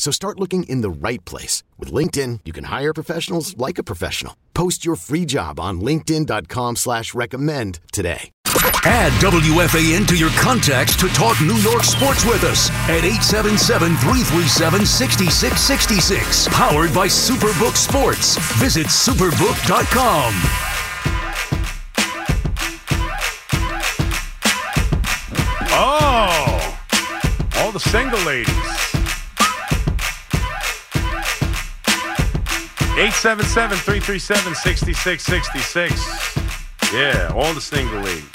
So start looking in the right place. With LinkedIn, you can hire professionals like a professional. Post your free job on linkedin.com slash recommend today. Add WFAN to your contacts to talk New York sports with us at 877-337-6666. Powered by Superbook Sports. Visit superbook.com. Oh, all the single ladies. 877-337-6666. Yeah, all the single ladies.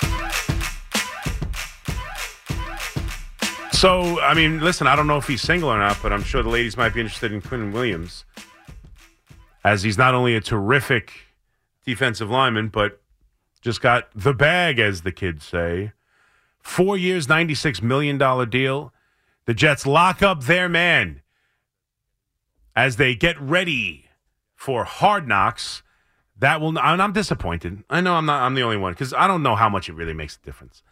So, I mean, listen, I don't know if he's single or not, but I'm sure the ladies might be interested in Quinnen Williams, as he's not only a terrific defensive lineman, but just got the bag, as the kids say. Four years, $96 million deal. The Jets lock up their man as they get ready for hard knocks. That will, and I'm disappointed. I know I'm not, I'm the only one because I don't know how much it really makes a difference.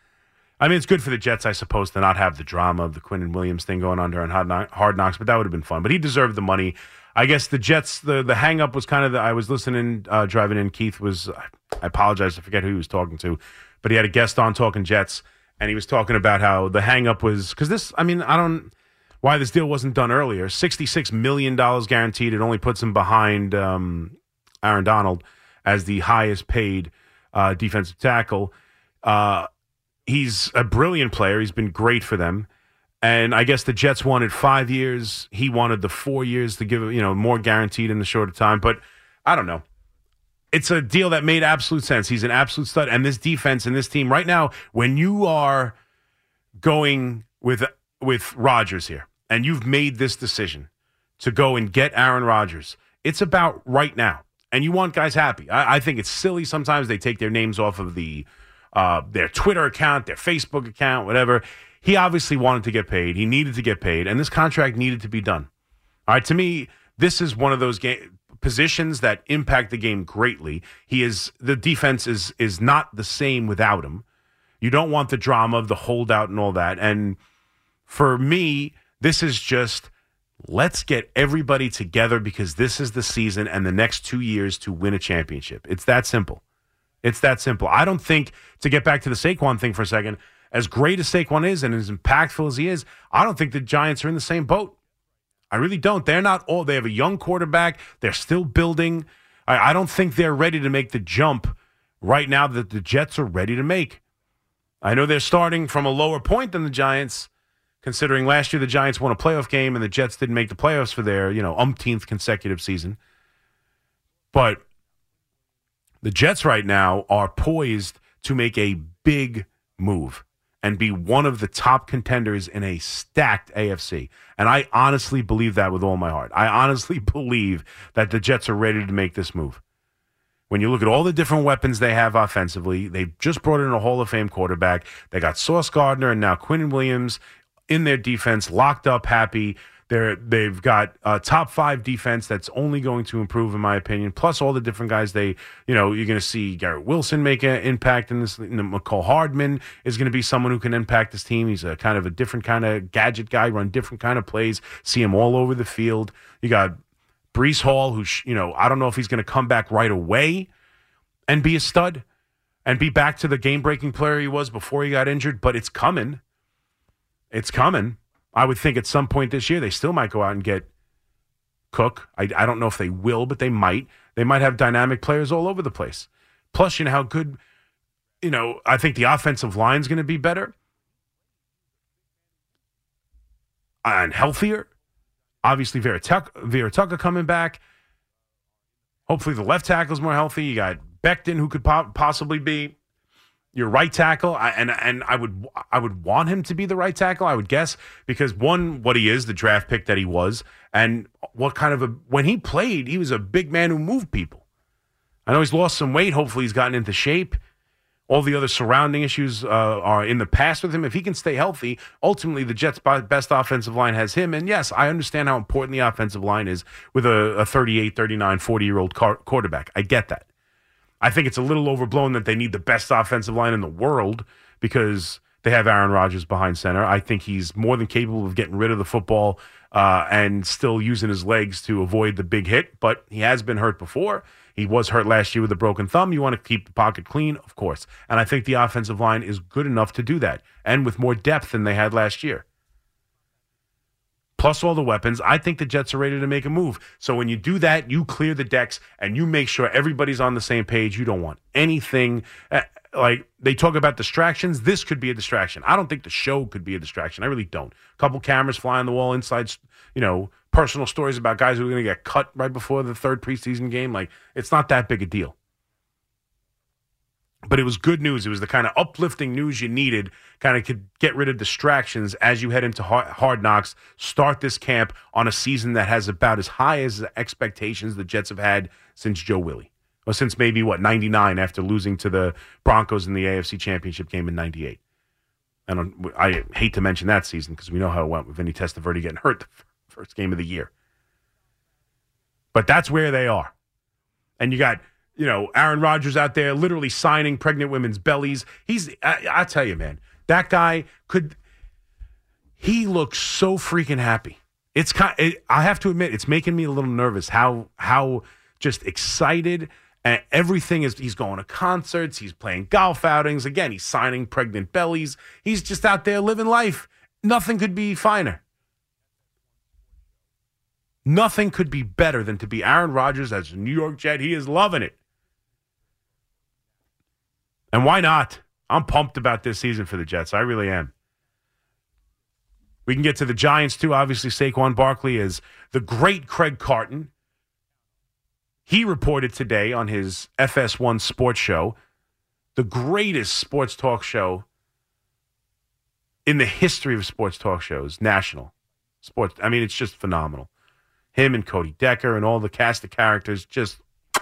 I mean, it's good for the Jets, I suppose, to not have the drama of the Quinnen Williams thing going on during Hard Knocks, but that would have been fun. But he deserved the money. I guess the Jets, the the hang up was kind of the, I was listening, uh, driving in. Keith was, I apologize, I forget who he was talking to, but he had a guest on talking Jets, and he was talking about how the hang up was, because this, I mean, I don't, why this deal wasn't done earlier. $66 million guaranteed. It only puts him behind um, Aaron Donald as the highest paid uh, defensive tackle. Uh, he's a brilliant player. He's been great for them. And I guess the Jets wanted five years. He wanted the four years to give, you know, more guaranteed in the shorter time. But I don't know. It's a deal that made absolute sense. He's an absolute stud. And this defense and this team right now, when you are going with with Rodgers here, and you've made this decision to go and get Aaron Rodgers, it's about right now. And you want guys happy. I, I think it's silly sometimes they take their names off of the uh, their Twitter account, their Facebook account, whatever. He obviously wanted to get paid. He needed to get paid, and this contract needed to be done. All right, to me, this is one of those positions that impact the game greatly. He is the defense is is not the same without him. You don't want the drama of the holdout and all that. And for me, this is just let's get everybody together because this is the season and the next two years to win a championship. It's that simple. It's that simple. I don't think, to get back to the Saquon thing for a second, as great as Saquon is and as impactful as he is, I don't think the Giants are in the same boat. I really don't. They're not all, they have a young quarterback. They're still building. I, I don't think they're ready to make the jump right now that the Jets are ready to make. I know they're starting from a lower point than the Giants, considering last year the Giants won a playoff game and the Jets didn't make the playoffs for their, you know, umpteenth consecutive season. But the Jets right now are poised to make a big move and be one of the top contenders in a stacked AFC. And I honestly believe that with all my heart. I honestly believe that the Jets are ready to make this move. When you look at all the different weapons they have offensively, they just brought in a Hall of Fame quarterback. They got Sauce Gardner and now Quinnen Williams in their defense, locked up, happy. They're, they've got a top five defense that's only going to improve, in my opinion. Plus, all the different guys they, you know, you're going to see Garrett Wilson make an impact in this. You Mecole Hardman is going to be someone who can impact this team. He's a kind of a different kind of gadget guy, run different kind of plays, see him all over the field. You got Breece Hall, who, you know, I don't know if he's going to come back right away and be a stud and be back to the game breaking player he was before he got injured, but it's coming. It's coming. I would think at some point this year they still might go out and get Cook. I, I don't know if they will, but they might. They might have dynamic players all over the place. Plus, you know how good, you know, I think the offensive line is going to be better and healthier. Obviously, Vera Tucker coming back. Hopefully, the left tackle is more healthy. You got Becton, who could po- possibly be your right tackle, I, and and I would I would want him to be the right tackle. I would guess because one, what he is, the draft pick that he was, and what kind of a when he played, he was a big man who moved people. I know he's lost some weight. Hopefully, he's gotten into shape. All the other surrounding issues uh, are in the past with him. If he can stay healthy, ultimately the Jets' best offensive line has him. And yes, I understand how important the offensive line is with a, a 38, 39, 40 year old quarterback. I get that. I think it's a little overblown that they need the best offensive line in the world because they have Aaron Rodgers behind center. I think he's more than capable of getting rid of the football uh, and still using his legs to avoid the big hit, but he has been hurt before. He was hurt last year with a broken thumb. You want to keep the pocket clean, of course. And I think the offensive line is good enough to do that and with more depth than they had last year plus all the weapons, I think the Jets are ready to make a move. So when you do that, you clear the decks and you make sure everybody's on the same page. You don't want anything uh, like they talk about distractions. This could be a distraction. I don't think the show could be a distraction. I really don't. A couple cameras flying the wall, inside, you know, personal stories about guys who are going to get cut right before the third preseason game. Like it's not that big a deal but it was good news. It was the kind of uplifting news you needed, kind of could get rid of distractions as you head into hard knocks. Start this camp on a season that has about as high as the expectations the Jets have had since Joe Willie, or since maybe what '99 after losing to the Broncos in the AFC Championship game in '98. And I hate to mention that season because we know how it went with Vinny Testaverde getting hurt the first game of the year. But that's where they are, and you got you know, Aaron Rodgers out there literally signing pregnant women's bellies. He's, I, I tell you, man, that guy could, he looks so freaking happy. It's kind, it, I have to admit, it's making me a little nervous how, how just excited and everything is. He's going to concerts, he's playing golf outings. Again, he's signing pregnant bellies. He's just out there living life. Nothing could be finer. Nothing could be better than to be Aaron Rodgers as a New York Jet. He is loving it. And why not? I'm pumped about this season for the Jets. I really am. We can get to the Giants too. Obviously, Saquon Barkley is the great Craig Carton. He reported today on his FS1 sports show, the greatest sports talk show in the history of sports talk shows, national sports. I mean, it's just phenomenal. Him and Cody Decker and all the cast of characters, just, it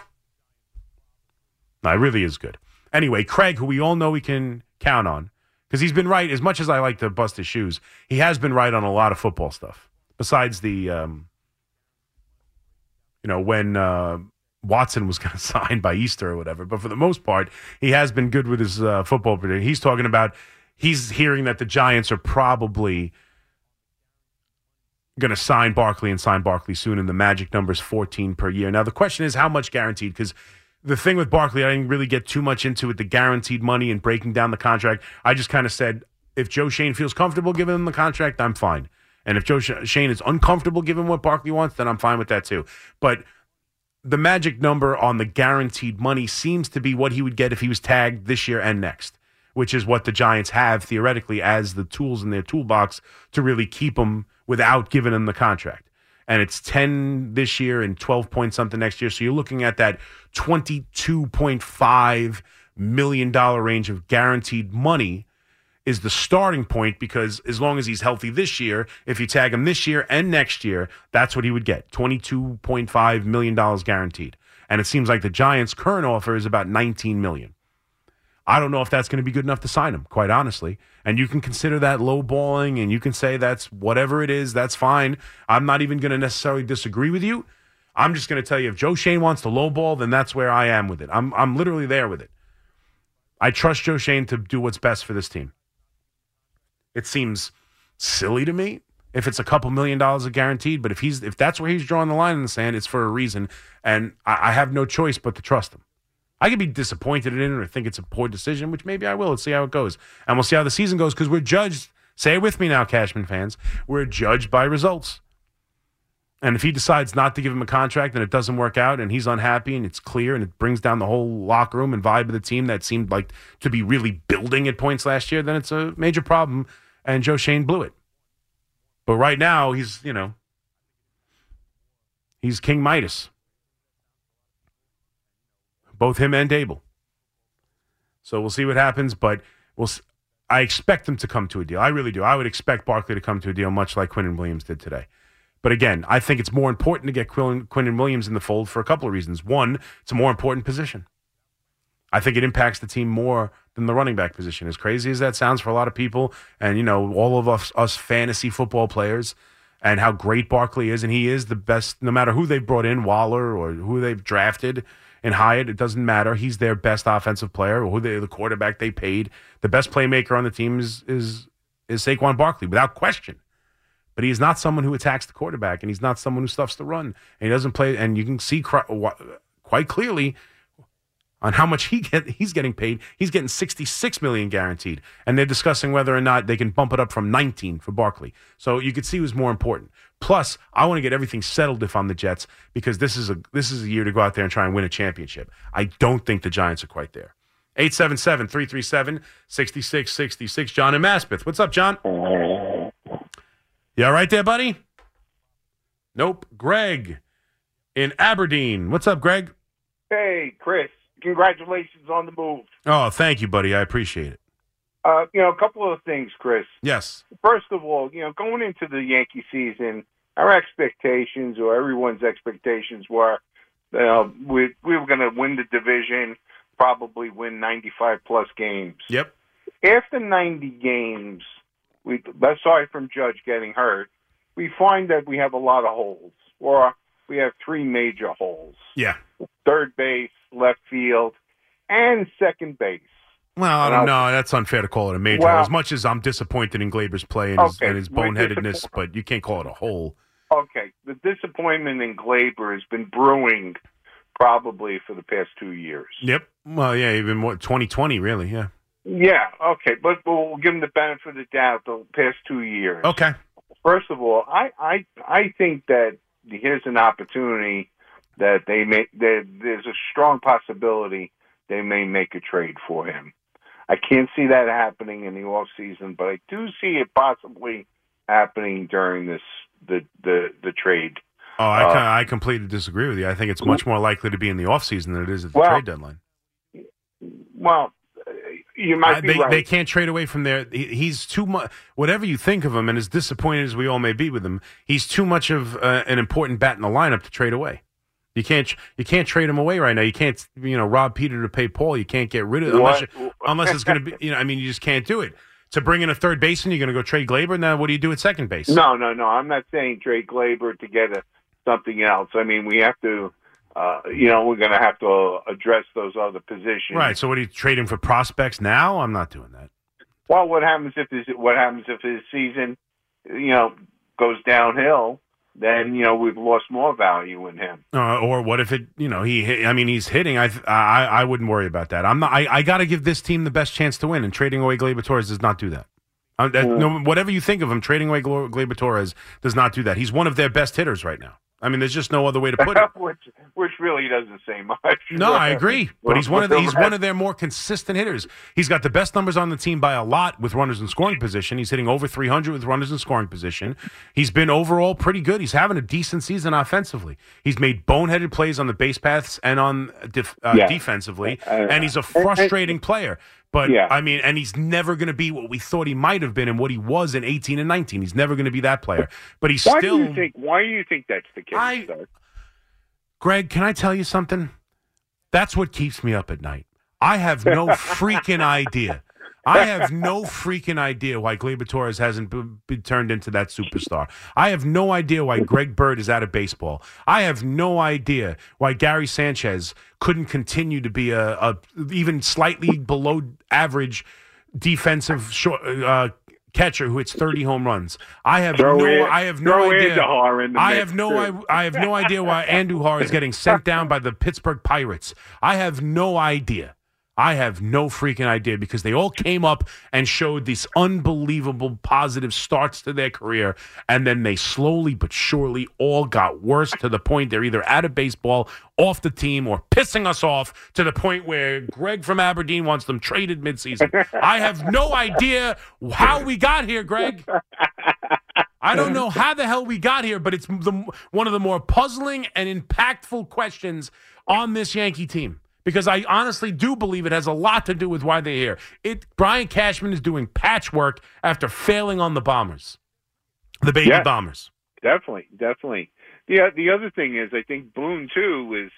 really is good. Anyway, Craig, who we all know we can count on, because he's been right. As much as I like to bust his shoes, he has been right on a lot of football stuff. Besides the, um, you know, when uh, Watson was going to sign by Easter or whatever. But for the most part, he has been good with his uh, football prediction. He's talking about he's hearing that the Giants are probably going to sign Barkley and sign Barkley soon, and the magic number is 14 per year. Now, the question is how much guaranteed? Because the thing with Barkley, I didn't really get too much into it, the guaranteed money and breaking down the contract. I just kind of said, if Joe Schoen feels comfortable giving him the contract, I'm fine. And if Joe Schoen is uncomfortable giving what Barkley wants, then I'm fine with that too. But the magic number on the guaranteed money seems to be what he would get if he was tagged this year and next, which is what the Giants have theoretically as the tools in their toolbox to really keep him without giving him the contract and it's 10 this year and 12 point something next year. So you're looking at that $22.5 million range of guaranteed money is the starting point because as long as he's healthy this year, if you tag him this year and next year, that's what he would get $22.5 million guaranteed. And it seems like the Giants' current offer is about $19 million. I don't know if that's going to be good enough to sign him, quite honestly. And you can consider that low balling and you can say that's whatever it is, that's fine. I'm not even going to necessarily disagree with you. I'm just going to tell you if Joe Schoen wants to low ball, then that's where I am with it. I'm, I'm literally there with it. I trust Joe Schoen to do what's best for this team. It seems silly to me if it's a couple million dollars of guaranteed, but if he's if that's where he's drawing the line in the sand, it's for a reason, and I, I have no choice but to trust him. I could be disappointed in it or think it's a poor decision, which maybe I will. Let's see how it goes. And we'll see how the season goes because we're judged. Say it with me now, Cashman fans. We're judged by results. And if he decides not to give him a contract and it doesn't work out and he's unhappy and it's clear and it brings down the whole locker room and vibe of the team that seemed like to be really building at points last year, then it's a major problem. And Joe Schoen blew it. But right now, he's, you know, he's King Midas. Both him and Daboll. So we'll see what happens, but we'll. I expect them to come to a deal. I really do. I would expect Barkley to come to a deal, much like Quinnen Williams did today. But again, I think it's more important to get Quinn, Quinnen Williams in the fold for a couple of reasons. One, it's a more important position. I think it impacts the team more than the running back position. As crazy as that sounds for a lot of people, and you know, all of us, us fantasy football players, and how great Barkley is, and he is the best. No matter who they've brought in, Waller or who they've drafted and hired, it doesn't matter. He's their best offensive player, or who they, the quarterback they paid. The best playmaker on the team is is is Saquon Barkley, without question. But he's not someone who attacks the quarterback, and he's not someone who stuffs the run, and he doesn't play. And you can see quite clearly on how much he get he's getting paid. He's getting 66 million guaranteed. And they're discussing whether or not they can bump it up from 19 for Barkley. So you could see who's more important. Plus, I want to get everything settled if I'm the Jets because this is a this is a year to go out there and try and win a championship. I don't think the Giants are quite there. 877-337-6666. John and Maspeth. What's up, John? You all right there, buddy? Nope. Greg in Aberdeen. What's up, Greg? Hey, Chris congratulations on the move. Oh, thank you, buddy. I appreciate it. Uh, you know, a couple of things, Chris. Yes. First of all, you know, going into the Yankee season, our expectations or everyone's expectations were uh, we we were going to win the division, probably win 95 plus games. Yep. After 90 games, we aside from Judge getting hurt, we find that we have a lot of holes, or we have three major holes. Yeah. Third base, left field, and second base. Well, I don't know. That's unfair to call it a major. Well, as much as I'm disappointed in Gleyber's play and, okay, his, and his boneheadedness, but you can't call it a hole. Okay, the disappointment in Gleyber has been brewing probably for the past two years. Yep. Well, yeah, even more 2020, really. Yeah. Yeah. Okay, but we'll give him the benefit of the doubt. The past two years. Okay. First of all, I I I think that here's an opportunity that they may that there's a strong possibility they may make a trade for him. I can't see that happening in the off season, but I do see it possibly happening during this the the the trade. Oh, I uh, I completely disagree with you. I think it's much more likely to be in the off season than it is at the well, trade deadline. Well, you might uh, be they, right. They can't trade away from there. He, he's too much. Whatever you think of him, and as disappointed as we all may be with him, he's too much of uh, an important bat in the lineup to trade away. You can't you can't trade him away right now. You can't you know rob Peter to pay Paul. You can't get rid of unless you, unless it's going to be you know I mean you just can't do it. To bring in a third baseman, you're going to go trade Gleyber. Now, what do you do at second base? No, no, no. I'm not saying trade Gleyber to get a, something else. I mean, we have to uh, you know, we're going to have to address those other positions. Right. So, what are you trading for prospects now? I'm not doing that. Well, what happens if his what happens if his season, you know, goes downhill? Then you know we've lost more value in him. Uh, or what if it? You know, he. I mean, he's hitting. I. I. I wouldn't worry about that. I'm not. I. I got to give this team the best chance to win, and trading away Gleyber Torres does not do that. Uh, that mm. no, whatever you think of him, trading away Gleyber Torres does not do that. He's one of their best hitters right now. I mean, there's just no other way to put it. which, which really doesn't say much. No, I agree. But he's one of the, he's one of their more consistent hitters. He's got the best numbers on the team by a lot with runners in scoring position. He's hitting over 300 with runners in scoring position. He's been overall pretty good. He's having a decent season offensively. He's made boneheaded plays on the base paths and on def, uh, yeah. defensively, uh, and he's a frustrating player. But yeah. I mean, and he's never going to be what we thought he might have been and what he was in 18 and 19. He's never going to be that player. But he's why still. Do you think, why do you think that's the case? I, Greg, can I tell you something? That's what keeps me up at night. I have no freaking idea. I have no freaking idea why Gleyber Torres hasn't been turned into that superstar. I have no idea why Greg Bird is out of baseball. I have no idea why Gary Sanchez couldn't continue to be a, a even slightly below average defensive short, uh, catcher who hits 30 home runs. I have throw no in, I have no idea. I have no I, I, have no idea why Andujar is getting sent down by the Pittsburgh Pirates. I have no idea. I have no freaking idea because they all came up and showed these unbelievable positive starts to their career. And then they slowly but surely all got worse to the point they're either out of baseball, off the team, or pissing us off to the point where Greg from Aberdeen wants them traded midseason. I have no idea how we got here, Greg. I don't know how the hell we got here, but it's the, one of the more puzzling and impactful questions on this Yankee team because I honestly do believe it has a lot to do with why they're here. It Brian Cashman is doing patchwork after failing on the Bombers, the baby. Bombers. Definitely, definitely. The the other thing is, I think Boone too is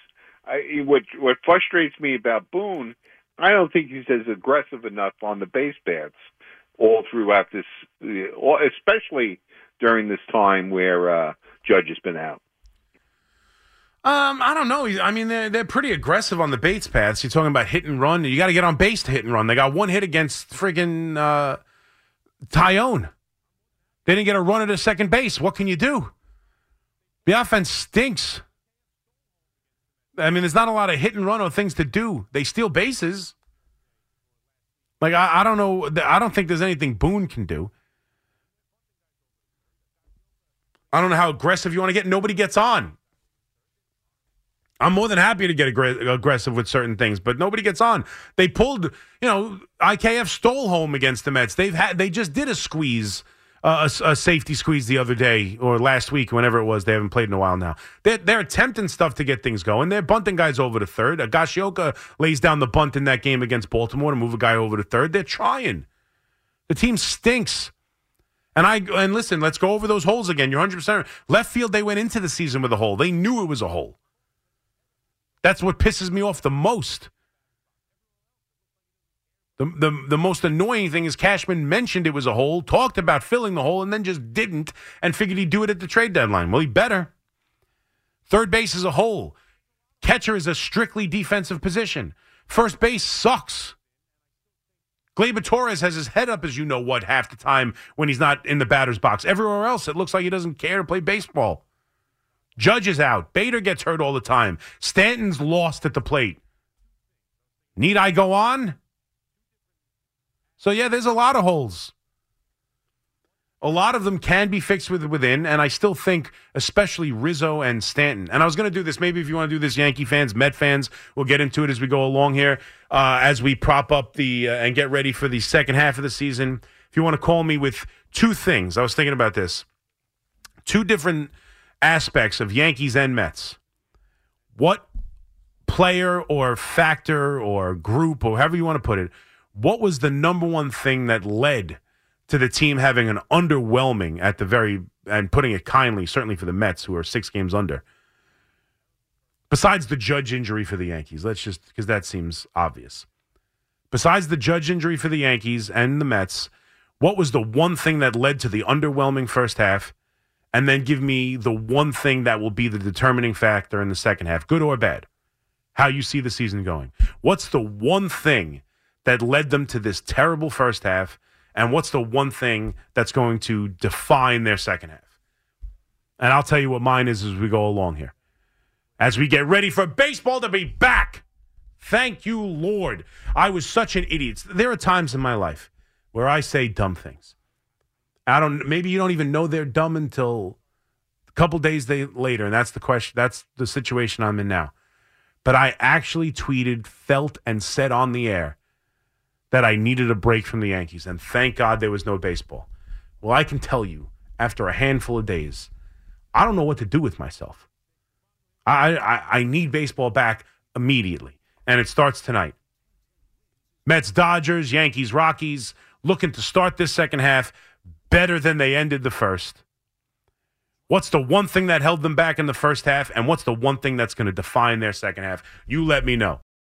I, what what frustrates me about Boone. I don't think he's as aggressive enough on the base paths all throughout this, uh, especially during this time where uh, Judge has been out. Um, I don't know. I mean, they're they're pretty aggressive on the Bates paths. You're talking about hit and run. You got to get on base to hit and run. They got one hit against friggin' uh, Tyone. They didn't get a run at a second base. What can you do? The offense stinks. I mean, there's not a lot of hit and run or things to do. They steal bases. Like I, I don't know. I don't think there's anything Boone can do. I don't know how aggressive you want to get. Nobody gets on. I'm more than happy to get aggr- aggressive with certain things, but nobody gets on. They pulled, you know, IKF stole home against the Mets. They've had, they just did a squeeze, uh, a, a safety squeeze the other day or last week, whenever it was. They haven't played in a while now. They're, they're attempting stuff to get things going. They're bunting guys over to third. Higashioka lays down the bunt in that game against Baltimore to move a guy over to third. They're trying. The team stinks. And I and listen, let's go over those holes again. You're 100 percent left field. They went into the season with a hole. They knew it was a hole. That's what pisses me off the most. The, the, the most annoying thing is Cashman mentioned it was a hole, talked about filling the hole, and then just didn't and figured he'd do it at the trade deadline. Well, he better. Third base is a hole. Catcher is a strictly defensive position. First base sucks. Gleyber Torres has his head up, as you know what, half the time when he's not in the batter's box. Everywhere else, it looks like he doesn't care to play baseball. Judge is out. Bader gets hurt all the time. Stanton's lost at the plate. Need I go on? So, yeah, there's a lot of holes. A lot of them can be fixed with within, and I still think, especially Rizzo and Stanton. And I was going to do this. Maybe if you want to do this, Yankee fans, Met fans, we'll get into it as we go along here, uh, as we prop up the uh, and get ready for the second half of the season. If you want to call me with two things, I was thinking about this. Two different aspects of Yankees and Mets. What player or factor or group or however you want to put it, what was the number one thing that led to the team having an underwhelming at the very and putting it kindly, certainly for the Mets who are six games under. Besides the judge injury for the Yankees, let's just because that seems obvious. Besides the judge injury for the Yankees and the Mets, what was the one thing that led to the underwhelming first half? And then give me the one thing that will be the determining factor in the second half, good or bad. How you see the season going. What's the one thing that led them to this terrible first half? And what's the one thing that's going to define their second half? And I'll tell you what mine is as we go along here. As we get ready for baseball to be back. Thank you, Lord. I was such an idiot. There are times in my life where I say dumb things. I don't maybe you don't even know they're dumb until a couple days they, later, and that's the question that's the situation I'm in now. But I actually tweeted, felt, and said on the air that I needed a break from the Yankees, and thank God there was no baseball. Well, I can tell you, after a handful of days, I don't know what to do with myself. I, I, I need baseball back immediately, and it starts tonight. Mets, Dodgers, Yankees, Rockies, looking to start this second half better than they ended the first. What's the one thing that held them back in the first half, and what's the one thing that's going to define their second half? You let me know.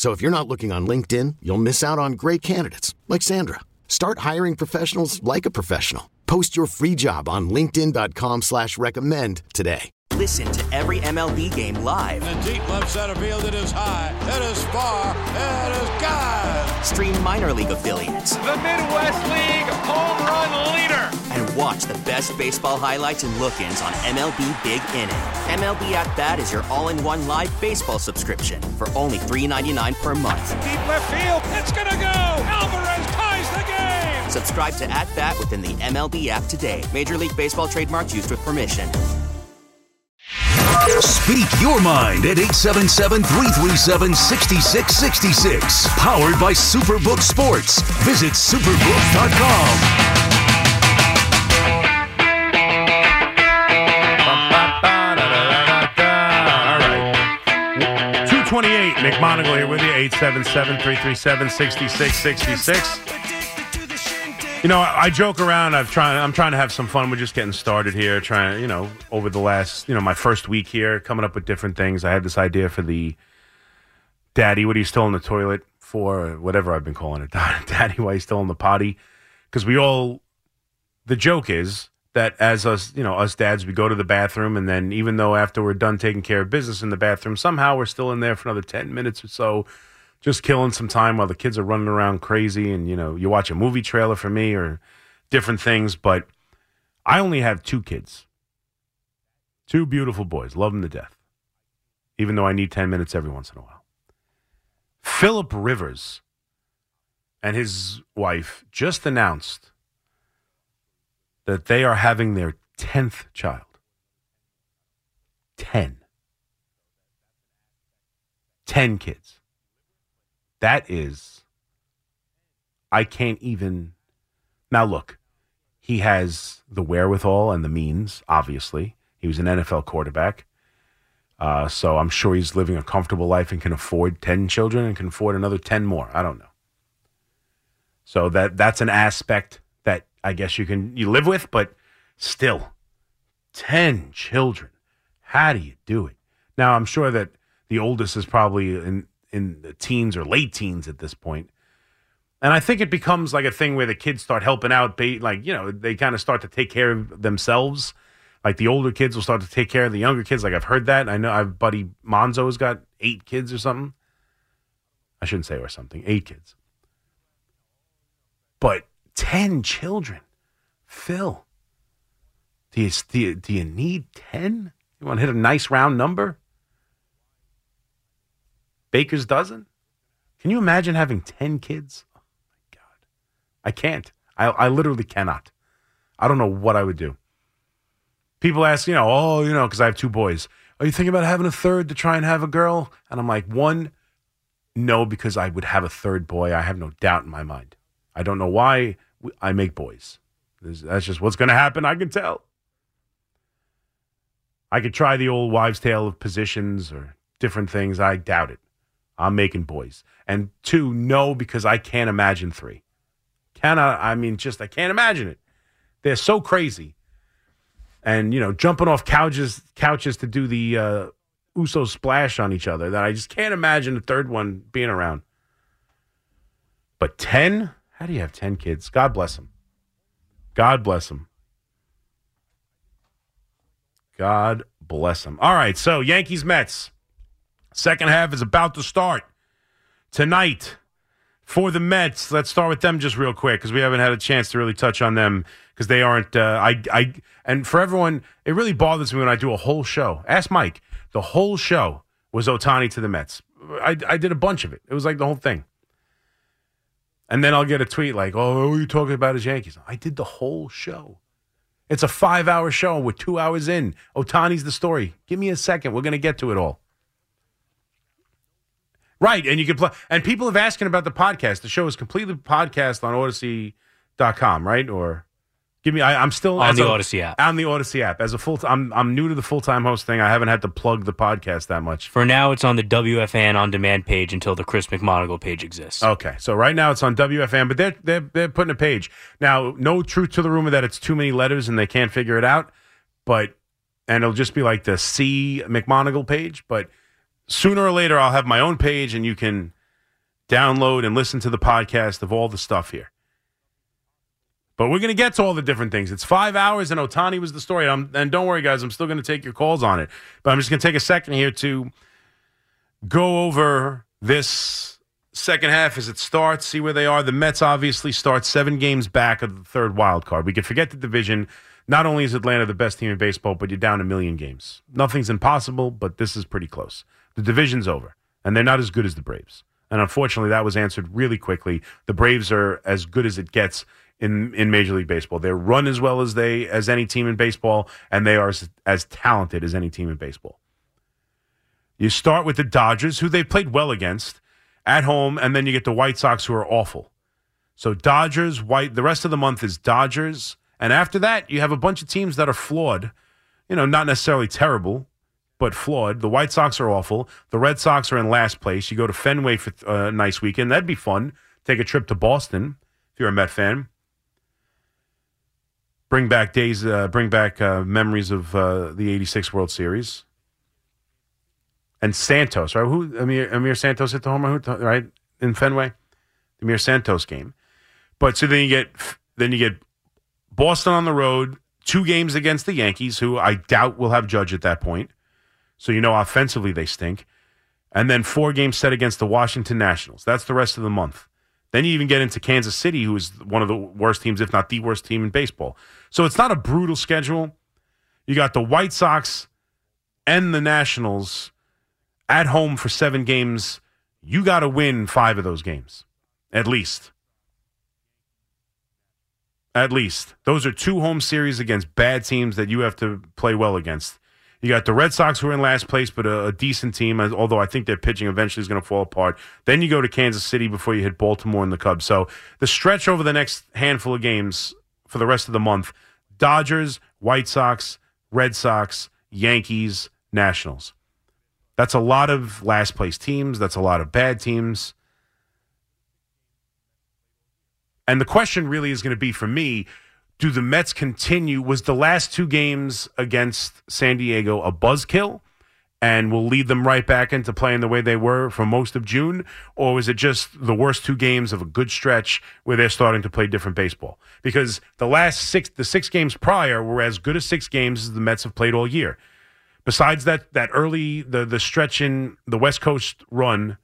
So if you're not looking on LinkedIn, you'll miss out on great candidates like Sandra. Start hiring professionals like a professional. Post your free job on LinkedIn.com slash recommend today. Listen to every MLB game live. In the deep left center field, it is high, it is far, it is gone. Stream minor league affiliates. The Midwest League home run leader. And watch the best baseball highlights and look-ins on MLB Big Inning. MLB At Bat is your all-in-one live baseball subscription for only $3.99 per month. Deep left field, it's gonna go. Alvarez ties the game. Subscribe to At Bat within the MLB app today. Major League Baseball trademarks used with permission. Speak your mind at 877 337 6666. Powered by Superbook Sports. Visit superbook.com. 828. McMonigle here with you, 877-337-6666. You know, I, I joke around. I've trying. I'm trying to have some fun. We're just getting started here. Trying, you know, over the last, you know, my first week here, coming up with different things. I had this idea for the Daddy, what are you still in the toilet for? Whatever I've been calling it, Daddy, why are you still in the potty? Because we all, the joke is, that as us, you know, us dads, we go to the bathroom, and then even though after we're done taking care of business in the bathroom, somehow we're still in there for another ten minutes or so just killing some time while the kids are running around crazy and you know you watch a movie trailer for me or different things but i only have two kids. Two beautiful boys. Love them to death even though i need 10 minutes every once in a while. Philip rivers and his wife just announced that they are having their 10th child 10 10 kids that is, I can't even. Now, look, he has the wherewithal and the means, obviously. He was an NFL quarterback. Uh, so I'm sure he's living a comfortable life and can afford 10 children and can afford another 10 more. I don't know. So that that's an aspect that I guess you can you live with, but still 10 children. How do you do it? Now, I'm sure that the oldest is probably in in the teens or late teens at this point. And I think it becomes like a thing where the kids start helping out, like, you know, they kind of start to take care of themselves. Like the older kids will start to take care of the younger kids. Like I've heard that. I know I've buddy Monzo's got eight kids or something. I shouldn't say or something, eight kids. But 10 children. Phil, do you, do you, do you need 10? You want to hit a nice round number? Baker's dozen? Can you imagine having 10 kids? Oh my God. I can't. I, I literally cannot. I don't know what I would do. People ask, you know, oh, you know, because I have two boys. Are you thinking about having a third to try and have a girl? And I'm like, one, no, because I would have a third boy. I have no doubt in my mind. I don't know why I make boys. That's just what's going to happen. I can tell. I could try the old wives' tale of positions or different things. I doubt it. I'm making boys. And two, no, because I can't imagine three. Cannot, I mean, just, I can't imagine it. They're so crazy. And, you know, jumping off couches, couches to do the uh, Uso splash on each other that I just can't imagine the third one being around. But 10? How do you have 10 kids? God bless them. God bless them. God bless them. All right, so Yankees Mets. Second half is about to start tonight for the Mets. Let's start with them just real quick because we haven't had a chance to really touch on them because they aren't. Uh, I, I, and for everyone, it really bothers me when I do a whole show. Ask Mike. The whole show was Ohtani to the Mets. I, I did a bunch of it. It was like the whole thing. And then I'll get a tweet like, "Oh, you talking about his Yankees?" I did the whole show. It's a five-hour show. We're two hours in. Ohtani's the story. Give me a second. We're going to get to it all. Right, and you can play. And people have asking about the podcast. The show is completely podcast on Audacy.com, right? Or give me. I, am still on the a- Audacy app. On the Audacy app, as a full. I'm I'm new to the full time host thing. I haven't had to plug the podcast that much. For now, it's on the WFAN on demand page until the Chris McMonigle page exists. Okay, so right now it's on WFAN, but they're they're they're putting a page now. No truth to the rumor that it's too many letters and they can't figure it out, but and it'll just be like the C McMonigle page. But sooner or later, I'll have my own page, and you can download and listen to the podcast of all the stuff here. But we're going to get to all the different things. It's five hours, and Ohtani was the story. I'm, and don't worry, guys, I'm still going to take your calls on it. But I'm just going to take a second here to go over this second half as it starts, see where they are. The Mets obviously start seven games back of the third wild card. We can forget the division. Not only is Atlanta the best team in baseball, but you're down a million games. Nothing's impossible, but this is pretty close. The division's over, and they're not as good as the Braves. And unfortunately, that was answered really quickly. The Braves are as good as it gets in, in Major League Baseball. They run as well as they as any team in baseball, and they are as, as talented as any team in baseball. You start with the Dodgers, who they've played well against at home, and then you get the White Sox, who are awful. So Dodgers, White. The rest of the month is Dodgers, and after that, you have a bunch of teams that are flawed. You know, not necessarily terrible, but flawed. The White Sox are awful. The Red Sox are in last place. You go to Fenway for uh, a nice weekend. That'd be fun. Take a trip to Boston if you're a Met fan. Bring back days. Uh, bring back uh, memories of uh, the '86 World Series and Santos, right? Who Amir, Amir Santos hit the home run, who- right in Fenway, the Amir Santos game. But so then you get then you get Boston on the road, two games against the Yankees, who I doubt will have Judge at that point. So you know offensively they stink, and then four games set against the Washington Nationals. That's the rest of the month. Then you even get into Kansas City, who is one of the worst teams, if not the worst team in baseball. So it's not a brutal schedule. You got the White Sox and the Nationals at home for seven games, you got to win five of those games, at least. At least. Those are two home series against bad teams that you have to play well against. You got the Red Sox, who are in last place, but a, a decent team, although I think their pitching eventually is going to fall apart. Then you go to Kansas City before you hit Baltimore and the Cubs. So the stretch over the next handful of games for the rest of the month Dodgers, White Sox, Red Sox, Yankees, Nationals. That's a lot of last place teams. That's a lot of bad teams. And the question really is going to be for me do the Mets continue? Was the last two games against San Diego a buzzkill and will lead them right back into playing the way they were for most of June? Or was it just the worst two games of a good stretch where they're starting to play different baseball? Because the last six, the six games prior were as good as six games as the Mets have played all year besides that that early the the stretch in the West Coast run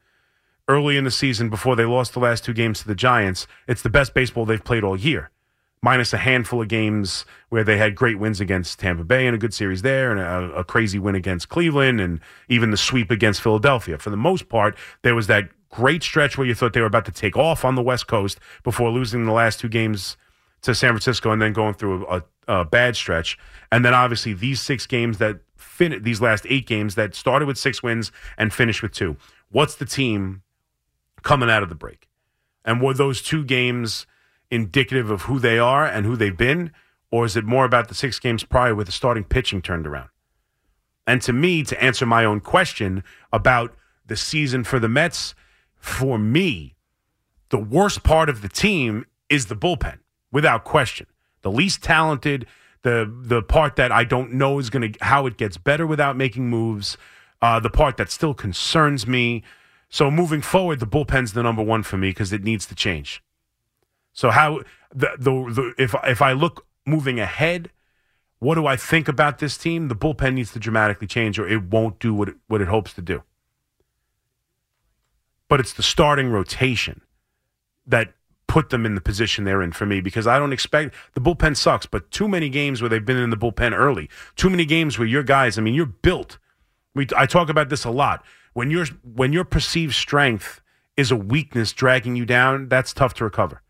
early in the season before they lost the last two games to the Giants, it's the best baseball they've played all year. Minus a handful of games where they had great wins against Tampa Bay and a good series there, and a, a crazy win against Cleveland, and even the sweep against Philadelphia. For the most part, there was that great stretch where you thought they were about to take off on the West Coast before losing the last two games to San Francisco and then going through a, a bad stretch. And then obviously these six games that fin- these last eight games that started with six wins and finished with two. What's the team coming out of the break? And were those two games indicative of who they are and who they've been? Or is it more about the six games prior with the starting pitching turned around? And to me, to answer my own question about the season for the Mets, for me, the worst part of the team is the bullpen, without question. The least talented, the the part that I don't know is going to how it gets better without making moves, uh, the part that still concerns me. So moving forward, the bullpen's the number one for me because it needs to change. So how the, the the if if I look moving ahead, what do I think about this team? The bullpen needs to dramatically change, or it won't do what it, what it hopes to do. But it's the starting rotation that put them in the position they're in for me because I don't expect the bullpen sucks, but too many games where they've been in the bullpen early, too many games where your guys, I mean, you're built. We I talk about this a lot. When your when your perceived strength is a weakness dragging you down, that's tough to recover.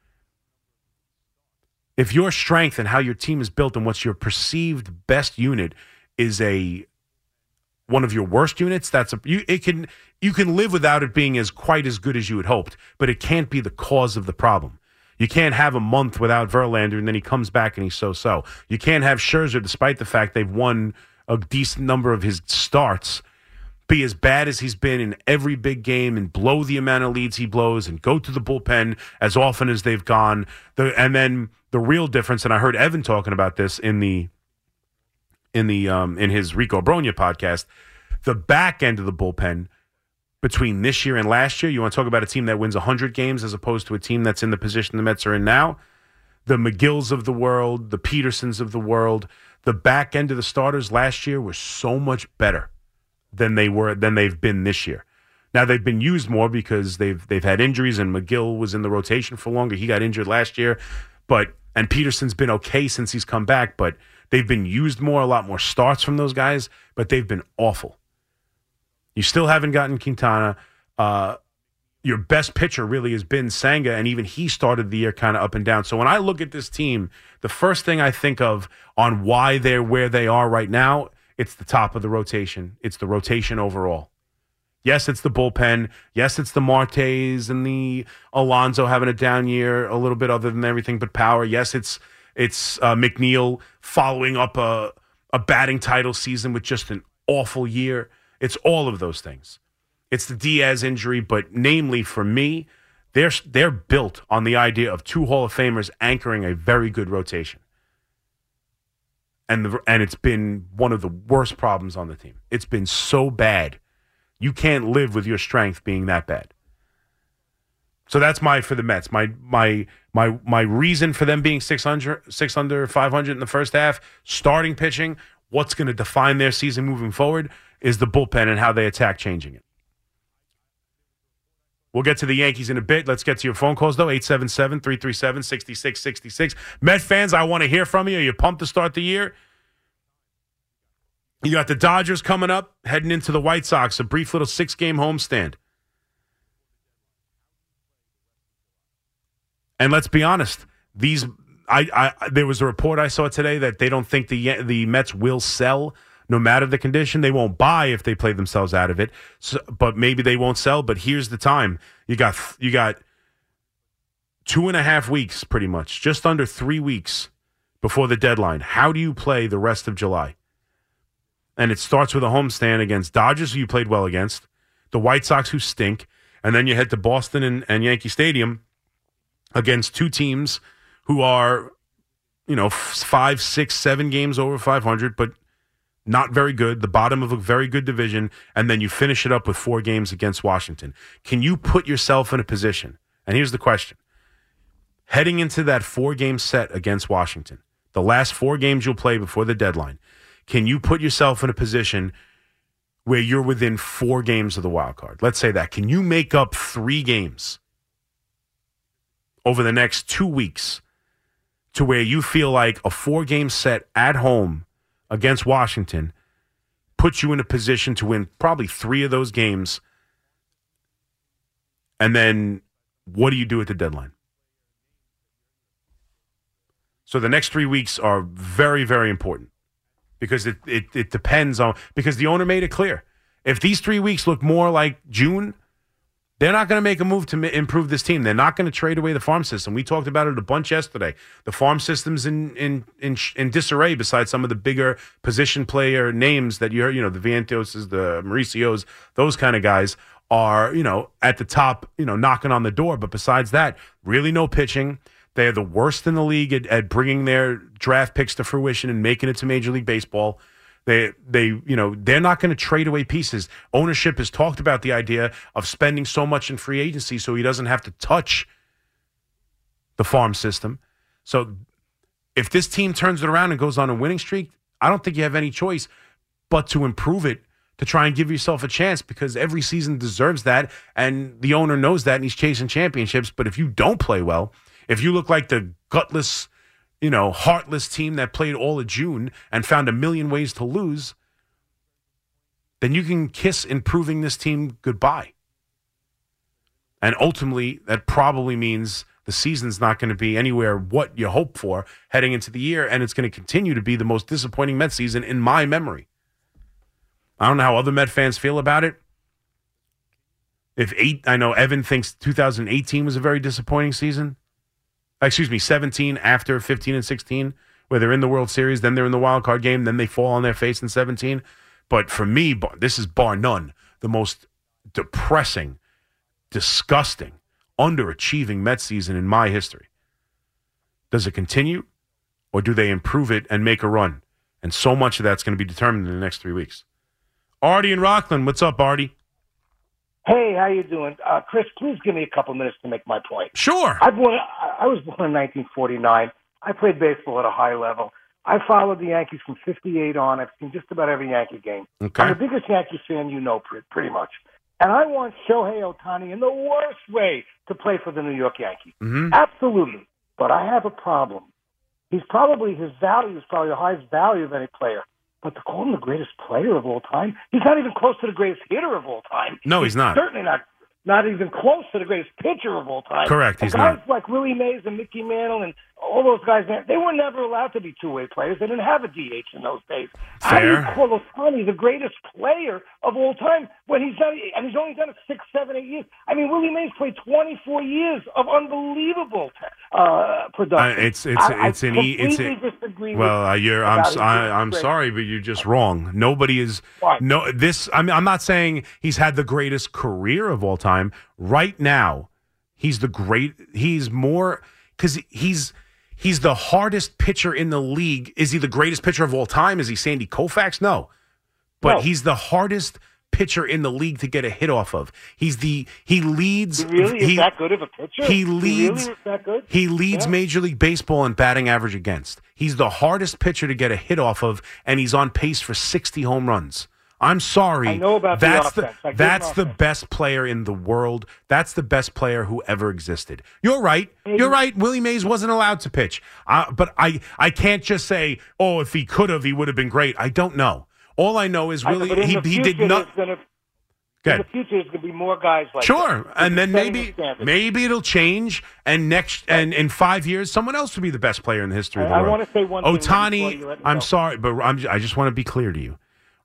If your strength and how your team is built and what's your perceived best unit is a one of your worst units, that's a you it can you can live without it being as quite as good as you had hoped, but it can't be the cause of the problem. You can't have a month without Verlander and then he comes back and he's so so. You can't have Scherzer, despite the fact they've won a decent number of his starts, be as bad as he's been in every big game and blow the amount of leads he blows and go to the bullpen as often as they've gone. The, and then the real difference, and I heard Evan talking about this in the in the um, in his Rico Brogna podcast, the back end of the bullpen between this year and last year. You want to talk about a team that wins 100 games as opposed to a team that's in the position the Mets are in now? The McGills of the world, the Petersons of the world, the back end of the starters last year was so much better than they were than they've been this year. Now they've been used more because they've they've had injuries and Megill was in the rotation for longer. He got injured last year, but and Peterson's been okay since he's come back, but They've been used more, a lot more starts from those guys, but they've been awful. You still haven't gotten Quintana. Uh, your best pitcher really has been Senga, and even he started the year kind of up and down. So when I look at this team, the first thing I think of on why they're where they are right now, it's the top of the rotation. It's the rotation overall. Yes, it's the bullpen. Yes, it's the Martes and the Alonso having a down year, a little bit other than everything but power. Yes, it's it's uh, McNeil following up a, a batting title season with just an awful year. It's all of those things. It's the Diaz injury, but namely for me, they're they're built on the idea of two Hall of Famers anchoring a very good rotation. And the, and it's been one of the worst problems on the team. It's been so bad. You can't live with your strength being that bad. So that's my for the Mets. My my my my reason for them being 600, 6 under 500 in the first half, starting pitching, what's going to define their season moving forward is the bullpen and how they attack changing it. We'll get to the Yankees in a bit. Let's get to your phone calls, though. 877 337 6666. Met fans, I want to hear from you. Are you pumped to start the year? You got the Dodgers coming up, heading into the White Sox, a brief little six game homestand. And let's be honest, these I, I there was a report I saw today that they don't think the the Mets will sell no matter the condition. They won't buy if they play themselves out of it. So, but maybe they won't sell. But here's the time: you got you got two and a half weeks, pretty much, just under three weeks before the deadline. How do you play the rest of July? And it starts with a homestand against Dodgers, who you played well against, the White Sox, who stink, and then you head to Boston and, and Yankee Stadium against two teams who are, you know, five, six, seven games over 500, but not very good, the bottom of a very good division, and then you finish it up with four games against Washington. Can you put yourself in a position? And here's the question heading into that four game set against Washington, the last four games you'll play before the deadline, can you put yourself in a position where you're within four games of the wild card? Let's say that. Can you make up three games? over the next two weeks to where you feel like a four game set at home against Washington puts you in a position to win probably three of those games. And then what do you do at the deadline? So the next three weeks are very, very important because it, it, it depends on, because the owner made it clear. If these three weeks look more like June, they're not going to make a move to improve this team. They're not going to trade away the farm system. We talked about it a bunch yesterday. The farm system's in in in, in disarray. Besides some of the bigger position player names that you're, you know, the Vientoses, the Mauricios, those kind of guys are, you know, at the top, you know, knocking on the door. But besides that, really no pitching. They're the worst in the league at, at bringing their draft picks to fruition and making it to Major League Baseball. They they you know they're not going to trade away pieces. Ownership has talked about the idea of spending so much in free agency so he doesn't have to touch the farm system. So if this team turns it around and goes on a winning streak, I don't think you have any choice but to improve it to try and give yourself a chance because every season deserves that and the owner knows that and he's chasing championships, but if you don't play well, if you look like the gutless you know, heartless team that played all of June and found a million ways to lose, then you can kiss improving this team goodbye. And ultimately, that probably means the season's not going to be anywhere what you hope for heading into the year, and it's going to continue to be the most disappointing Mets season in my memory. I don't know how other Met fans feel about it. If eight, I know Evan thinks 2018 was a very disappointing season. Excuse me, 17 after 15 and 16, where they're in the World Series, then they're in the wild card game, then they fall on their face in 17. But for me, this is bar none the most depressing, disgusting, underachieving Met season in my history. Does it continue, or do they improve it and make a run? And so much of that's going to be determined in the next three weeks. Artie and Rockland, what's up, Artie? Hey, how you doing, uh, Chris? Please give me a couple minutes to make my point. Sure. I, born, I was born in 1949. I played baseball at a high level. I followed the Yankees from 58 on. I've seen just about every Yankee game. Okay. I'm the biggest Yankees fan you know, pretty much. And I want Shohei Ohtani in the worst way to play for the New York Yankees. Mm-hmm. Absolutely. But I have a problem. He's probably, his value is probably the highest value of any player. But to call him the greatest player of all time, he's not even close to the greatest hitter of all time. No, he's not. Certainly not not even close to the greatest pitcher of all time. Correct, he's guys not. like Willie Mays and Mickey Mantle and all those guys, they were never allowed to be two-way players. They didn't have a DH in those days. How do you Fair. call the greatest player of all time when he's done and he's only done it six, seven, eight years? I mean, Willie Mays played 24 years of unbelievable uh, Uh, production. it's it's I, it's I an e- it's a, disagree with well uh, you're I'm about s- his I, I'm sorry but you're just wrong. Nobody is Why? no this I mean I'm not saying he's had the greatest career of all time. Right now, he's the great he's more cuz he's he's the hardest pitcher in the league. Is he the greatest pitcher of all time? Is he Sandy Koufax? No. But No. he's the hardest pitcher in the league to get a hit off of. He's the he leads He really is he- that good of a pitcher? he really leads- that good? he leads Yeah. Major League Baseball in batting average against. He's the hardest pitcher to get a hit off of, and he's on pace for 60 home runs. I'm sorry. I know about the that's. I get that's the best player in the world. That's the best player who ever existed. You're right. You're right. Willie Mays wasn't allowed to pitch. Uh, but I I can't just say, oh, if he could have, he would have been great. I don't know. All I know is know, Willie but he, the he did not. in the future, there's going to be more guys like Sure, that. and then maybe the maybe it'll change, and next and in five years, someone else will be the best player in the history of the I- I wanna say one Ohtani, you let me I'm sorry, but I'm, I just want to be clear to you.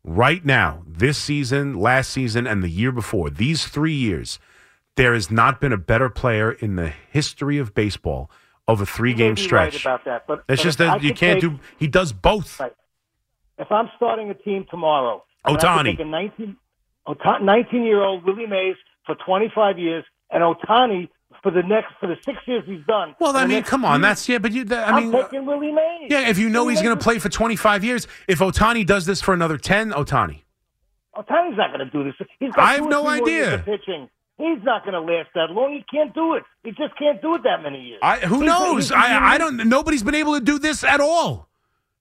Right now, this season, last season, and the year before, these three years, there has not been a better player in the history of baseball of a three game stretch. Right about that, but It's but just that you can't take- do. He does both. Right. If I'm starting a team tomorrow, and I could Ohtani. take a 19, Ota- 19 year old Willie Mays for 25 years, and Ohtani for the next for the six years he's done. Well, I mean, come on, few- that's yeah, but you. That, I I'm mean, taking Willie Mays. yeah, if you know Willie he's going to play for 25 years, if Ohtani does this for another 10, Ohtani. Ohtani's not going to do this. He's got I have no years idea. pitching. He's not going to last that long. He can't do it. He just can't do it that many years. I, who He's- knows? he's- I, I don't. Nobody's been able to do this at all.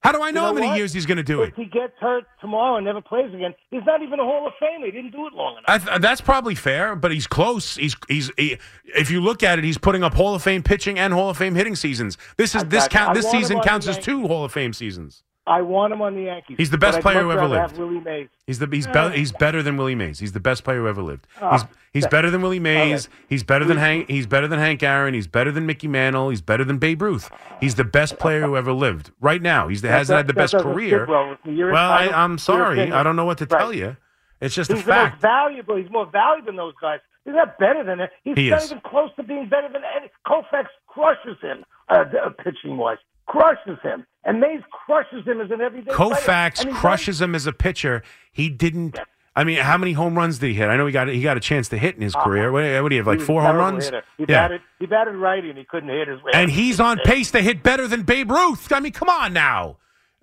How do I know, know how many what? years he's going to do If it? If he gets hurt tomorrow and never plays again, he's not even a Hall of Fame. He didn't do it long enough. I th- that's probably fair, but he's close. He's he's. He, if you look at it, he's putting up Hall of Fame pitching and Hall of Fame hitting seasons. This is this count. This season counts as two Hall of Fame seasons. I want him on the Yankees. He's the best player who ever lived. Willie Mays. He's the he's better he's better than Willie Mays. He's the best player who ever lived. Ah, he's he's that- better than Willie Mays. Okay. He's better than Hank. He's better than Hank Aaron. He's better than Mickey Mantle. He's better than Babe Ruth. He's the best player who ever lived. Right now, he's That- hasn't had the best career. well with me. You're Well, I, I'm sorry. I don't know what to Right. tell you. It's just He's a the fact. valuable. He's more valuable than those guys. He's not better than it. He's He not is. even close to being better than any. Koufax crushes him, uh, pitching wise. Crushes him. And Mays crushes him as an everyday. Koufax crushes him as a pitcher. He didn't. I mean, how many home runs did he hit? I know he got he got a chance to hit in his uh-huh. career. What, what do you have? Like four home runs? hitter. He Yeah. batted. He batted righty, and he couldn't hit his way. And he's on pace to hit better than Babe Ruth. I mean, come on now.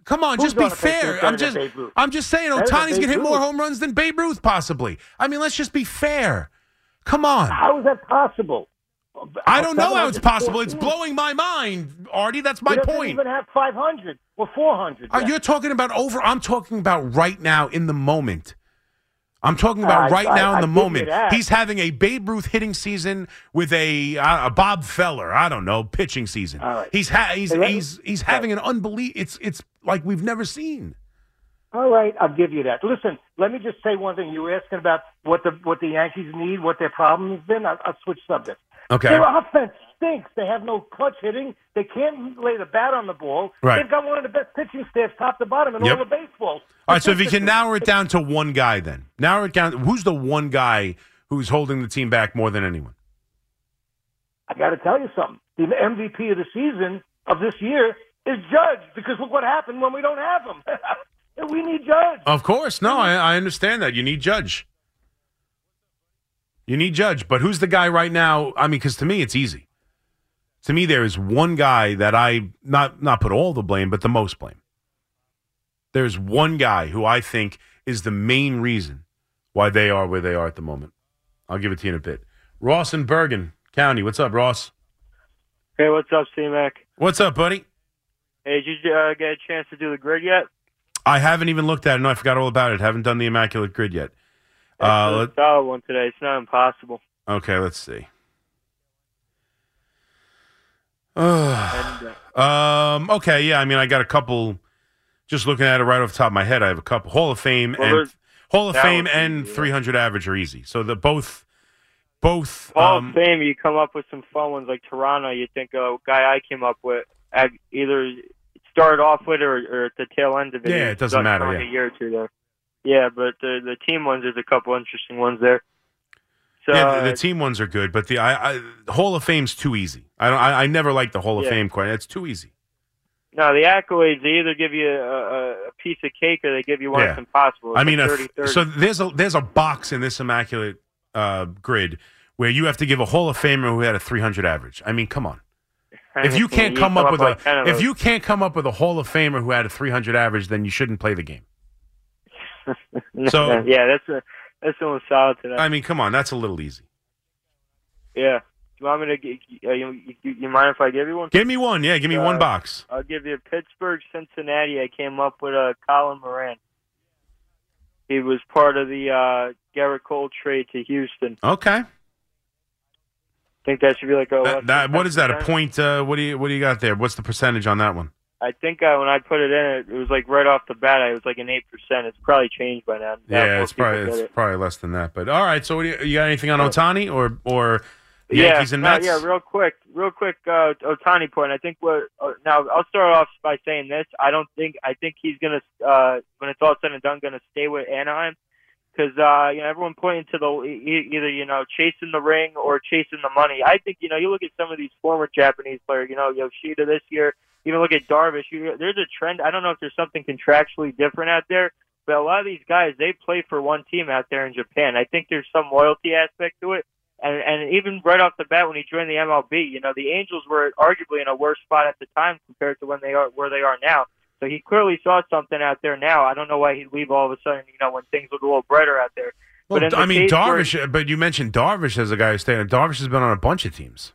Come on, Who's just be on pace to hit fair. I'm just I'm just saying Ohtani's gonna hit more home runs than Babe Ruth possibly. I mean, let's just be fair. Come on. How is that possible? I don't know how it's possible. It's blowing my mind, Artie. That's my point. even have 500 or 400. Uh, you're talking about over. I'm talking about right now in the moment. I'm talking about I- right I- now in the moment. He's having a Babe Ruth hitting season with a, uh, a Bob Feller. I don't know pitching season. Right. He's ha- he's Hey, he's he's having an unbelievable. It's it's like we've never seen. All right, I'll give you that. Listen, let me just say one thing. You were asking about what the what the Yankees need, what their problem has been. I'll, I'll switch subjects. Okay. Their offense stinks. They have no clutch hitting. They can't lay the bat on the ball. Right. They've got one of the best pitching staffs, top to bottom, in Yep. all of baseball. All right, so if you can narrow it down to one guy, then narrow it down. Who's the one guy who's holding the team back more than anyone? I got to tell you something. The MVP of the season of this year is Judge because look what happened when we don't have him. we need Judge. Of course, no, I, I understand that. You need Judge. You need Judge, but who's the guy right now? I mean, because to me, it's easy. To me, there is one guy that I not not put all the blame, but the most blame. There's one guy who I think is the main reason why they are where they are at the moment. I'll give it to you in a bit. Ross in Bergen County, what's up, Ross? Hey, what's up, C Mac? What's up, buddy? Hey, did you uh, get a chance to do the grid yet? I haven't even looked at it. No, I forgot all about it. Haven't done the immaculate grid yet. Uh, let- solid one today. It's not impossible. okay, let's see. Uh, um. Okay. Yeah. I mean, I got a couple. Just looking at it right off the top of my head, I have a couple Hall of Fame Well, and Hall of Fame and easy, yeah. 300 average are easy. So the both, both. Hall um, of Fame, you come up with some fun ones like Toronto. You think a guy I came up with either started off with or, or at the tail end of it. Yeah, it doesn't matter, yeah. a year or two there. Yeah, but the the team ones, there's a couple interesting ones there. So yeah, the, uh, the team ones are good, but the I, I Hall of Fame's too easy. I don't. I, I never liked the Hall of Yeah. Fame quite. It's too easy. no, the accolades they either give you a, a, piece of cake or they give you one Yeah. that's impossible. It's I mean, like 30, 30. so there's a there's a box in this immaculate uh, grid where you have to give a Hall of Famer who had a 300 average. I mean, come on. If you can't come up with like a if you can't come up with a Hall of Famer who had a 300 average, then you shouldn't play the game. So- yeah, that's a that's one solid today. I mean, come on, that's a little easy. Yeah. Do you want me to? Uh, you, you, you mind if I give you one? Give me one, yeah, give me one Uh, box. I'll give you Pittsburgh, Cincinnati. I came up with uh, Colin Moran. He was part of the uh, Gerrit Cole trade to Houston. Okay, I think that should be like a. that, that what is that? A point? Uh, what do you what do you got there? What's the percentage on that one? I think uh, when I put it in, it, it was like right off the bat. It was like an eight percent. It's probably changed by now. Now Yeah, it's probably it's it. probably less than that. But all right, so what do you, you got anything on Ohtani or or yeah, Yankees and no, Mets? yeah, real quick, real quick. Uh, Ohtani point. I think what uh, now I'll start off by saying this. I don't think I think he's gonna uh, when it's all said and done, gonna stay with Anaheim because uh, you know everyone pointing to the either you know chasing the ring or chasing the money. I think you know you look at some of these former Japanese players. You know Yoshida this year. Even look at Darvish. You, there's a trend. I don't know if there's something contractually different out there, but a lot of these guys they play for one team out there in Japan. I think there's some loyalty aspect to it. And, and even right off the bat, when he joined the MLB, you know the Angels were arguably in a worse spot at the time compared to when they are where they are now. So he clearly saw something out there now. I don't know why he'd leave all of a sudden, you know, when things look a little brighter out there. Well, but in the I mean, case where- Darvish. But you mentioned Darvish as a guy who's staying. Darvish has been on a bunch of teams.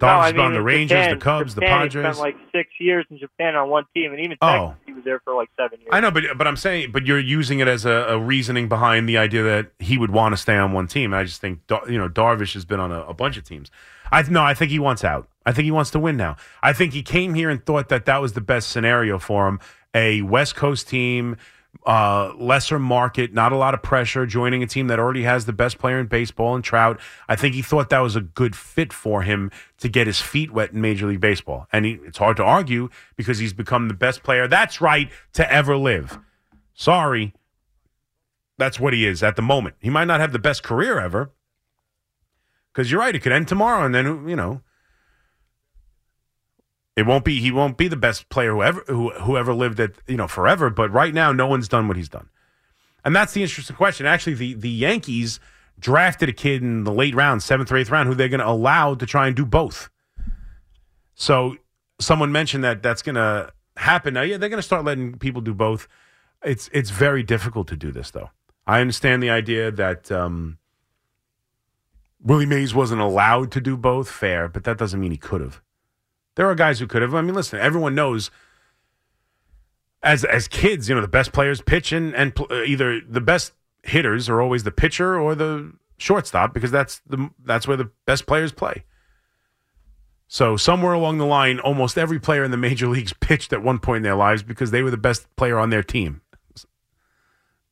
No, Darvish I mean, the Rangers, Japan, the Cubs, Japan, the He Padres. spent like six years in Japan on one team, and even Oh. He was there for like seven years. I know, but but I'm saying, but you're using it as a, a reasoning behind the idea that he would want to stay on one team. I just think you know Darvish has been on a, a bunch of teams. I no, I think he wants out. I think he wants to win now. I think he came here and thought that that was the best scenario for him. A West Coast team, uh, lesser market, not a lot of pressure, joining a team that already has the best player in baseball and Trout. I think he thought that was a good fit for him to get his feet wet in Major League Baseball. And he, it's hard to argue because he's become the best player. That's right to ever live. Sorry. That's what he is at the moment. He might not have the best career ever. Because you're right, it could end tomorrow, and then you know, it won't be. He won't be the best player who ever who whoever lived at you know forever. But right now, no one's done what he's done, and that's the interesting question. Actually, the the Yankees drafted a kid in the late round, seventh or eighth round, who they're going to allow to try and do both. So someone mentioned that that's going to happen. Now, yeah, they're going to start letting people do both. It's it's very difficult to do this, though. I understand the idea that um, Willie Mays wasn't allowed to do both. Fair, but that doesn't mean he could have. There are guys who could have. I mean, listen, everyone knows. As as kids, you know, the best players pitch and and pl- uh, either the best hitters are always the pitcher or the shortstop because that's the that's where the best players play. So somewhere along the line, almost every player in the major leagues pitched at one point in their lives because they were the best player on their team.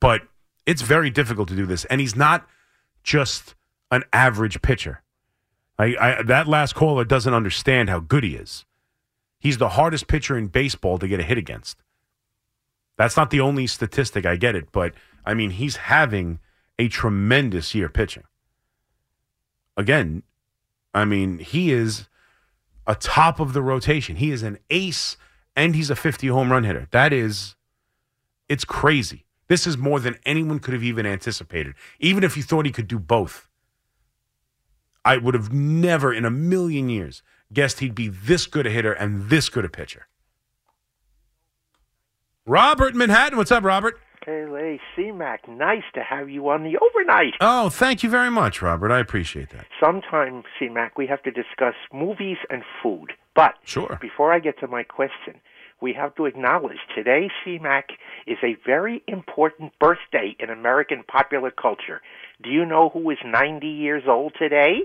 But it's very difficult to do this, and he's not just an average pitcher. I, I that last caller doesn't understand how good he is. He's the hardest pitcher in baseball to get a hit against. That's not the only statistic. I get it, but I mean he's having a tremendous year pitching. Again, I mean he is a top of the rotation. He is an ace and he's a 50 home run hitter. That is it's crazy. This is more than anyone could have even anticipated. Even if you thought he could do both. I would have never in a million years guessed he'd be this good a hitter and this good a pitcher. Robert Manhattan, what's up, Robert? Hey, C-Mac, nice to have you on the overnight. Oh, thank you very much, Robert. I appreciate that. Sometime, C-Mac, we have to discuss movies and food. But sure. before I get to my question, we have to acknowledge today, C-Mac, is a very important birthday in American popular culture. Do you know who is 90 years old today?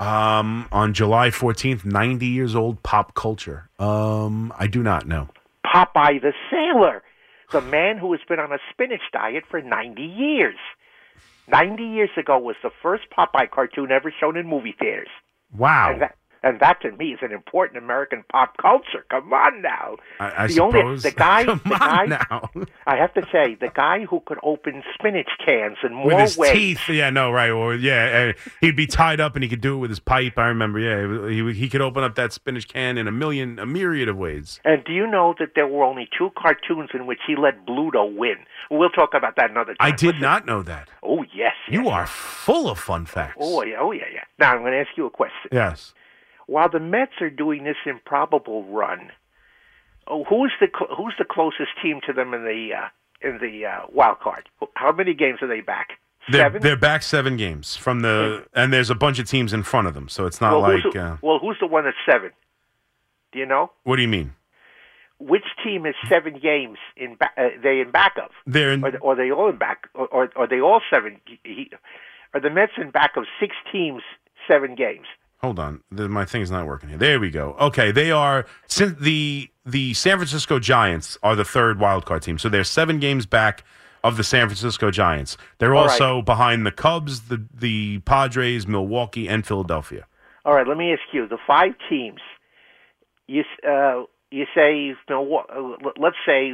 Um, on July 14th, 90 years old, pop culture. Um, I do not know. Popeye the Sailor, the man who has been on a spinach diet for 90 years. 90 years ago was the first Popeye cartoon ever shown in movie theaters. Wow. And that, and that to me is an important American pop culture. Come on now. I, I the suppose. only the guy, Come the on guy. now. I have to say, the guy who could open spinach cans in more with his ways. teeth. Yeah, no, right. Or yeah, uh, he'd be tied up and he could do it with his pipe. I remember. Yeah, he he could open up that spinach can in a million, a myriad of ways. And do you know that there were only two cartoons in which he let Bluto win? We'll talk about that another time. I did not know that. Oh yes, You are full of fun facts. Oh yeah, oh yeah, yeah. Now I'm going to ask you a question. Yes. While the Mets are doing this improbable run, oh, who's the cl- who's the closest team to them in the uh, in the uh, wild card? How many games are they back? They're, they're back seven games from the, and there's a bunch of teams in front of them, so it's not well, like. who's the, Uh, well, who's the one that's seven? Do you know what do you mean? which team is seven games in? Ba- uh, they in back of? They're in, Are, are they all in back? Or, or are they all seven? He, are the Mets in back of six teams, seven games? Hold on, my thing's not working here. There we go. Okay, they are since the the San Francisco Giants are the third wild card team, so they're seven games back of the San Francisco Giants. They're All right. also behind the Cubs, the the Padres, Milwaukee, and Philadelphia. All right, let me ask you: the five teams. You uh, you say Milwaukee, uh, let's say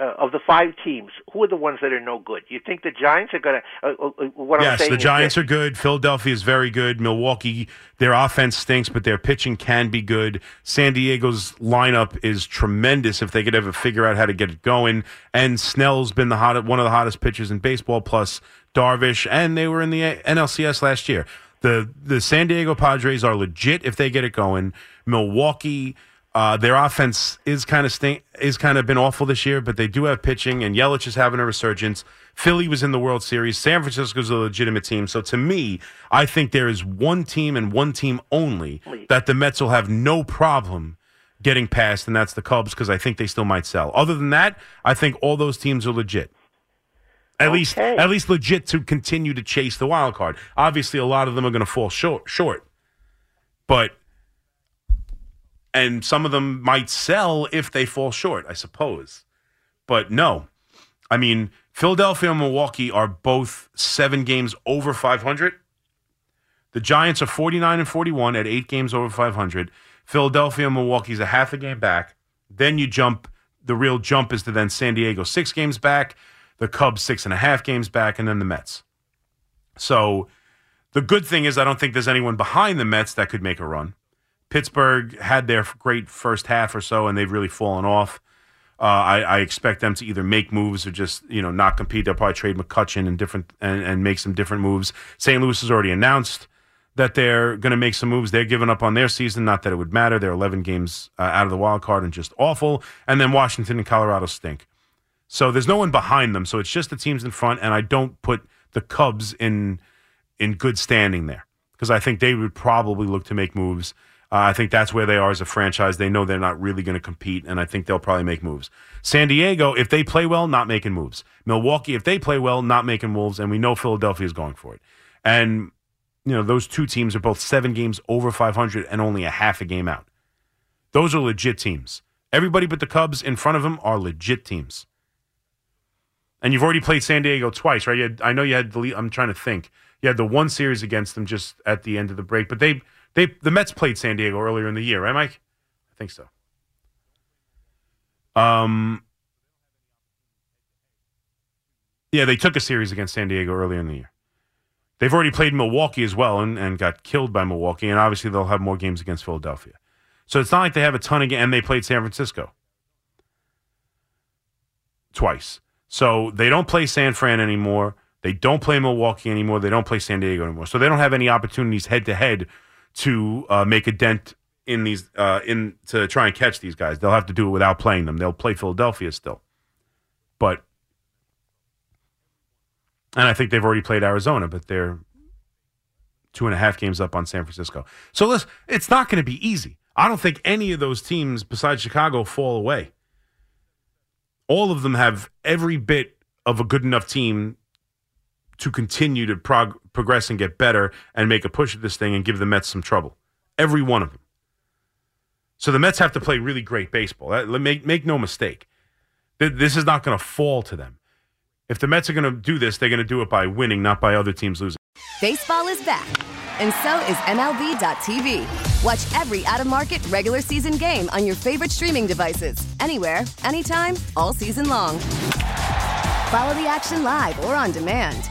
uh, of the five teams, who are the ones that are no good? You think the Giants are going to? Uh, uh, uh, what I'm yes, saying the Giants are good. Philadelphia is very good. Milwaukee, their offense stinks, but their pitching can be good. San Diego's lineup is tremendous if they could ever figure out how to get it going. And Snell's been the hot, one of the hottest pitchers in baseball, plus Darvish, and they were in the NLCS last year. The the San Diego Padres are legit if they get it going. Milwaukee. Uh, their offense is kind of stink, is kind of been awful this year, but they do have pitching, and Yelich is having a resurgence. Philly was in the World Series. San Francisco's a legitimate team. So to me, I think there is one team and one team only that the Mets will have no problem getting past, and that's the Cubs because I think they still might sell. Other than that, I think all those teams are legit. At least, at least legit to continue to chase the wild card. Obviously, a lot of them are going to fall short, short, but and some of them might sell if they fall short, I suppose. But no, I mean, Philadelphia and Milwaukee are both seven games over 500. The Giants are 49 and 41 at eight games over 500. Philadelphia and Milwaukee's a half a game back. Then you jump. The real jump is to then San Diego six games back, the Cubs six and a half games back, and then the Mets. So the good thing is I don't think there's anyone behind the Mets that could make a run. Pittsburgh had their great first half or so, and they've really fallen off. Uh, I, I expect them to either make moves or just you know not compete. They'll probably trade McCutcheon and different and, and make some different moves. St. Louis has already announced that they're going to make some moves. They're giving up on their season. Not that it would matter. They're 11 games uh, out of the wild card and just awful. And then Washington and Colorado stink. So there's no one behind them. So it's just the teams in front. And I don't put the Cubs in in good standing there because I think they would probably look to make moves. Uh, I think that's where they are as a franchise. They know they're not really going to compete, and I think they'll probably make moves. San Diego, if they play well, not making moves. Milwaukee, if they play well, not making moves, and we know Philadelphia is going for it. And you know those two teams are both seven games over 500 and only a half a game out. Those are legit teams. Everybody but the Cubs in front of them are legit teams. And you've already played San Diego twice, right? Had, I know you had. The, I'm trying to think. You had the one series against them just at the end of the break, but they they the Mets played San Diego earlier in the year, right, Mike? I think so. Um, yeah, they took a series against San Diego earlier in the year. They've already played Milwaukee as well and, and got killed by Milwaukee, and obviously they'll have more games against Philadelphia. So it's not like they have a ton of games, and they played San Francisco twice. So they don't play San Fran anymore. They don't play Milwaukee anymore. They don't play San Diego anymore. So they don't have any opportunities head to head to uh, make a dent in these uh, in to try and catch these guys. They'll have to do it without playing them. They'll play Philadelphia still, but and I think they've already played Arizona, but they're two and a half games up on San Francisco. So listen, it's not going to be easy. I don't think any of those teams besides Chicago fall away. All of them have every bit of a good enough team to continue to prog- progress and get better and make a push at this thing and give the Mets some trouble. Every one of them. So the Mets have to play really great baseball. Make make no mistake. This is not going to fall to them. If the Mets are going to do this, they're going to do it by winning, not by other teams losing. Baseball is back, and so is MLB.tv. Watch every out-of-market regular season game on your favorite streaming devices, anywhere, anytime, all season long. Follow the action live or on demand.